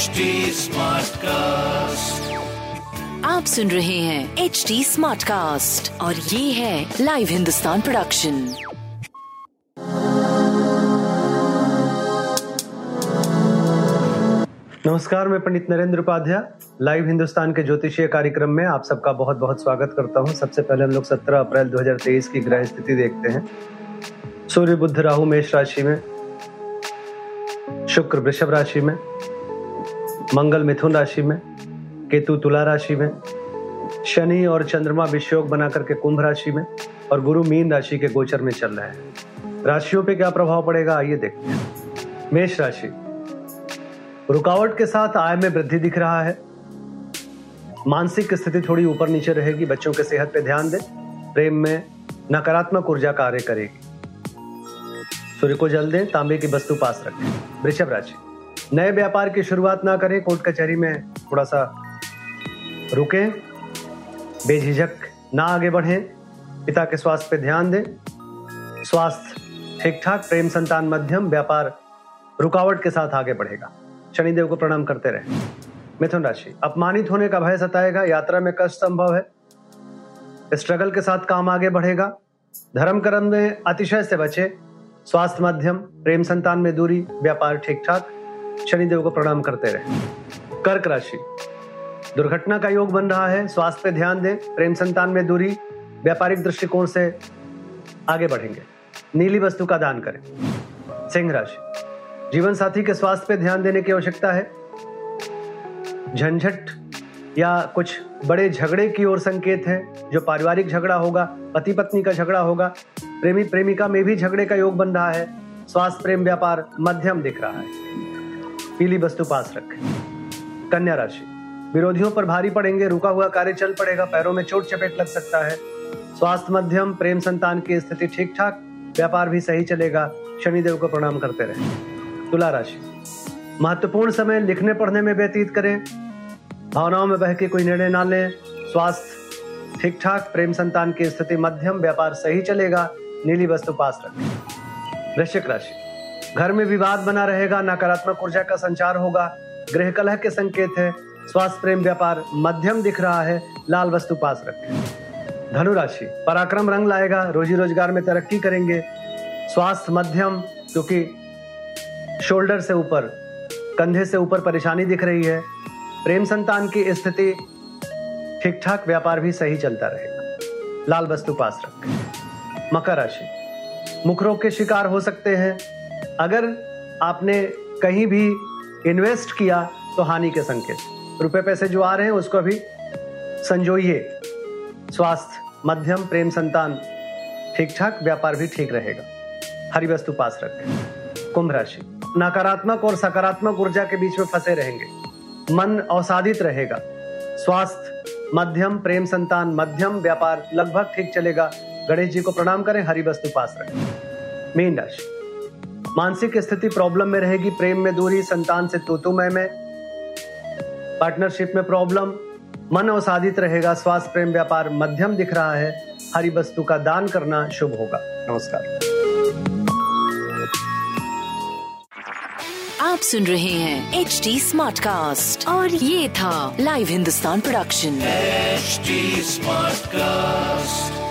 HD Smartcast. आप सुन रहे हैं एच डी स्मार्ट कास्ट और ये है लाइव हिंदुस्तान प्रोडक्शन नमस्कार मैं पंडित नरेंद्र उपाध्याय। लाइव हिंदुस्तान के ज्योतिषीय कार्यक्रम में आप सबका बहुत बहुत स्वागत करता हूँ। सबसे पहले हम लोग 17 अप्रैल 2023 की ग्रह स्थिति देखते हैं। सूर्य बुद्ध राहु मेष राशि में शुक्र वृषभ राशि में मंगल मिथुन राशि में, केतु तुला राशि में, शनि और चंद्रमा विषयोग बना करके कुंभ राशि में और गुरु मीन राशि के गोचर में चल रहे हैं। राशियों पे क्या प्रभाव पड़ेगा, आइए देखते हैं। मेष राशि, रुकावट के साथ आय में वृद्धि दिख रहा है। मानसिक स्थिति थोड़ी ऊपर नीचे रहेगी, बच्चों के सेहत पे ध्यान दें। प्रेम में नकारात्मक ऊर्जा कार्य करेगी। सूर्य को जल दें, तांबे की वस्तु पास रखें। वृषभ राशि नए व्यापार की शुरुआत ना करें, कोर्ट कचहरी में थोड़ा सा रुकें, बेझिझक ना आगे बढ़ें, पिता के स्वास्थ्य पे ध्यान दें, स्वास्थ्य ठीक ठाक प्रेम संतान मध्यम, व्यापार रुकावट के साथ आगे बढ़ेगा। शनिदेव को प्रणाम करते रहें। मिथुन राशि, अपमानित होने का भय सताएगा, यात्रा में कष्ट संभव है। स्ट्रगल के साथ काम आगे बढ़ेगा। धर्म कर्म में अतिशय से बचे, स्वास्थ्य मध्यम, प्रेम संतान में दूरी, व्यापार ठीक ठाक शनिदेव को प्रणाम करते रहे। कर्क राशि। दुर्घटना का योग बन रहा है, स्वास्थ्य पे ध्यान दें, प्रेम संतान में दूरी, व्यापारिक दृष्टिकोण से आगे बढ़ेंगे। नीली वस्तु का दान करें। सिंह राशि। जीवन साथी के स्वास्थ्य पे ध्यान देने की आवश्यकता है। झंझट या कुछ बड़े झगड़े की ओर संकेत है, जो पारिवारिक झगड़ा होगा पति पत्नी का झगड़ा होगा प्रेमी प्रेमिका में भी झगड़े का योग बन रहा है, स्वास्थ्य, प्रेम, व्यापार मध्यम दिख रहा है। पीली वस्तु पास रखें। कन्या राशि, विरोधियों पर भारी पड़ेंगे, रुका हुआ कार्य चल पड़ेगा, पैरों में चोट चपेट लग सकता है। स्वास्थ्य मध्यम, प्रेम संतान की स्थिति ठीक ठाक व्यापार भी सही चलेगा, शनिदेव को प्रणाम करते रहे। तुला राशि, महत्वपूर्ण समय लिखने पढ़ने में व्यतीत करें। भावनाओं में बह के कोई निर्णय ना लें। स्वास्थ्य ठीक ठाक प्रेम संतान की स्थिति मध्यम, व्यापार सही चलेगा, नीली वस्तु पास रखें। वृश्चिक राशि घर में विवाद बना रहेगा, नकारात्मक ऊर्जा का संचार होगा। गृह कलह के संकेत है। स्वास्थ्य प्रेम व्यापार मध्यम दिख रहा है। लाल वस्तु पास रखें। धनु राशि पराक्रम रंग लाएगा। रोजी रोज़गार में तरक्की करेंगे। स्वास्थ्य मध्यम क्योंकि शोल्डर से ऊपर, कंधे से ऊपर परेशानी दिख रही है। प्रेम संतान की स्थिति ठीक ठाक व्यापार भी सही चलता रहेगा। लाल वस्तु पास रखें। मकर राशि मुख रोग के शिकार हो सकते हैं। अगर आपने कहीं भी इन्वेस्ट किया तो हानि के संकेत। रुपए पैसे जो आ रहे हैं, उसको अभी संजोइए। स्वास्थ्य, मध्यम, प्रेम, संतान ठीक ठाक व्यापार भी ठीक रहेगा। हरी वस्तु पास रखें। कुंभ राशि। नकारात्मक और सकारात्मक ऊर्जा के बीच में फंसे रहेंगे। मन अवसादित रहेगा। स्वास्थ्य, मध्यम, प्रेम, संतान, मध्यम, व्यापार लगभग ठीक चलेगा। गणेश जी को प्रणाम करें, हरी वस्तु पास रखें। मीन राशि। मानसिक स्थिति प्रॉब्लम में रहेगी प्रेम में दूरी संतान से तोतुमय में पार्टनरशिप में प्रॉब्लम मन अवसाधित रहेगा स्वास्थ्य प्रेम व्यापार मध्यम दिख रहा है हरी वस्तु का दान करना शुभ होगा। नमस्कार। आप सुन रहे हैं एच डी स्मार्ट कास्ट और ये था Live Hindustan production HD Smartcast.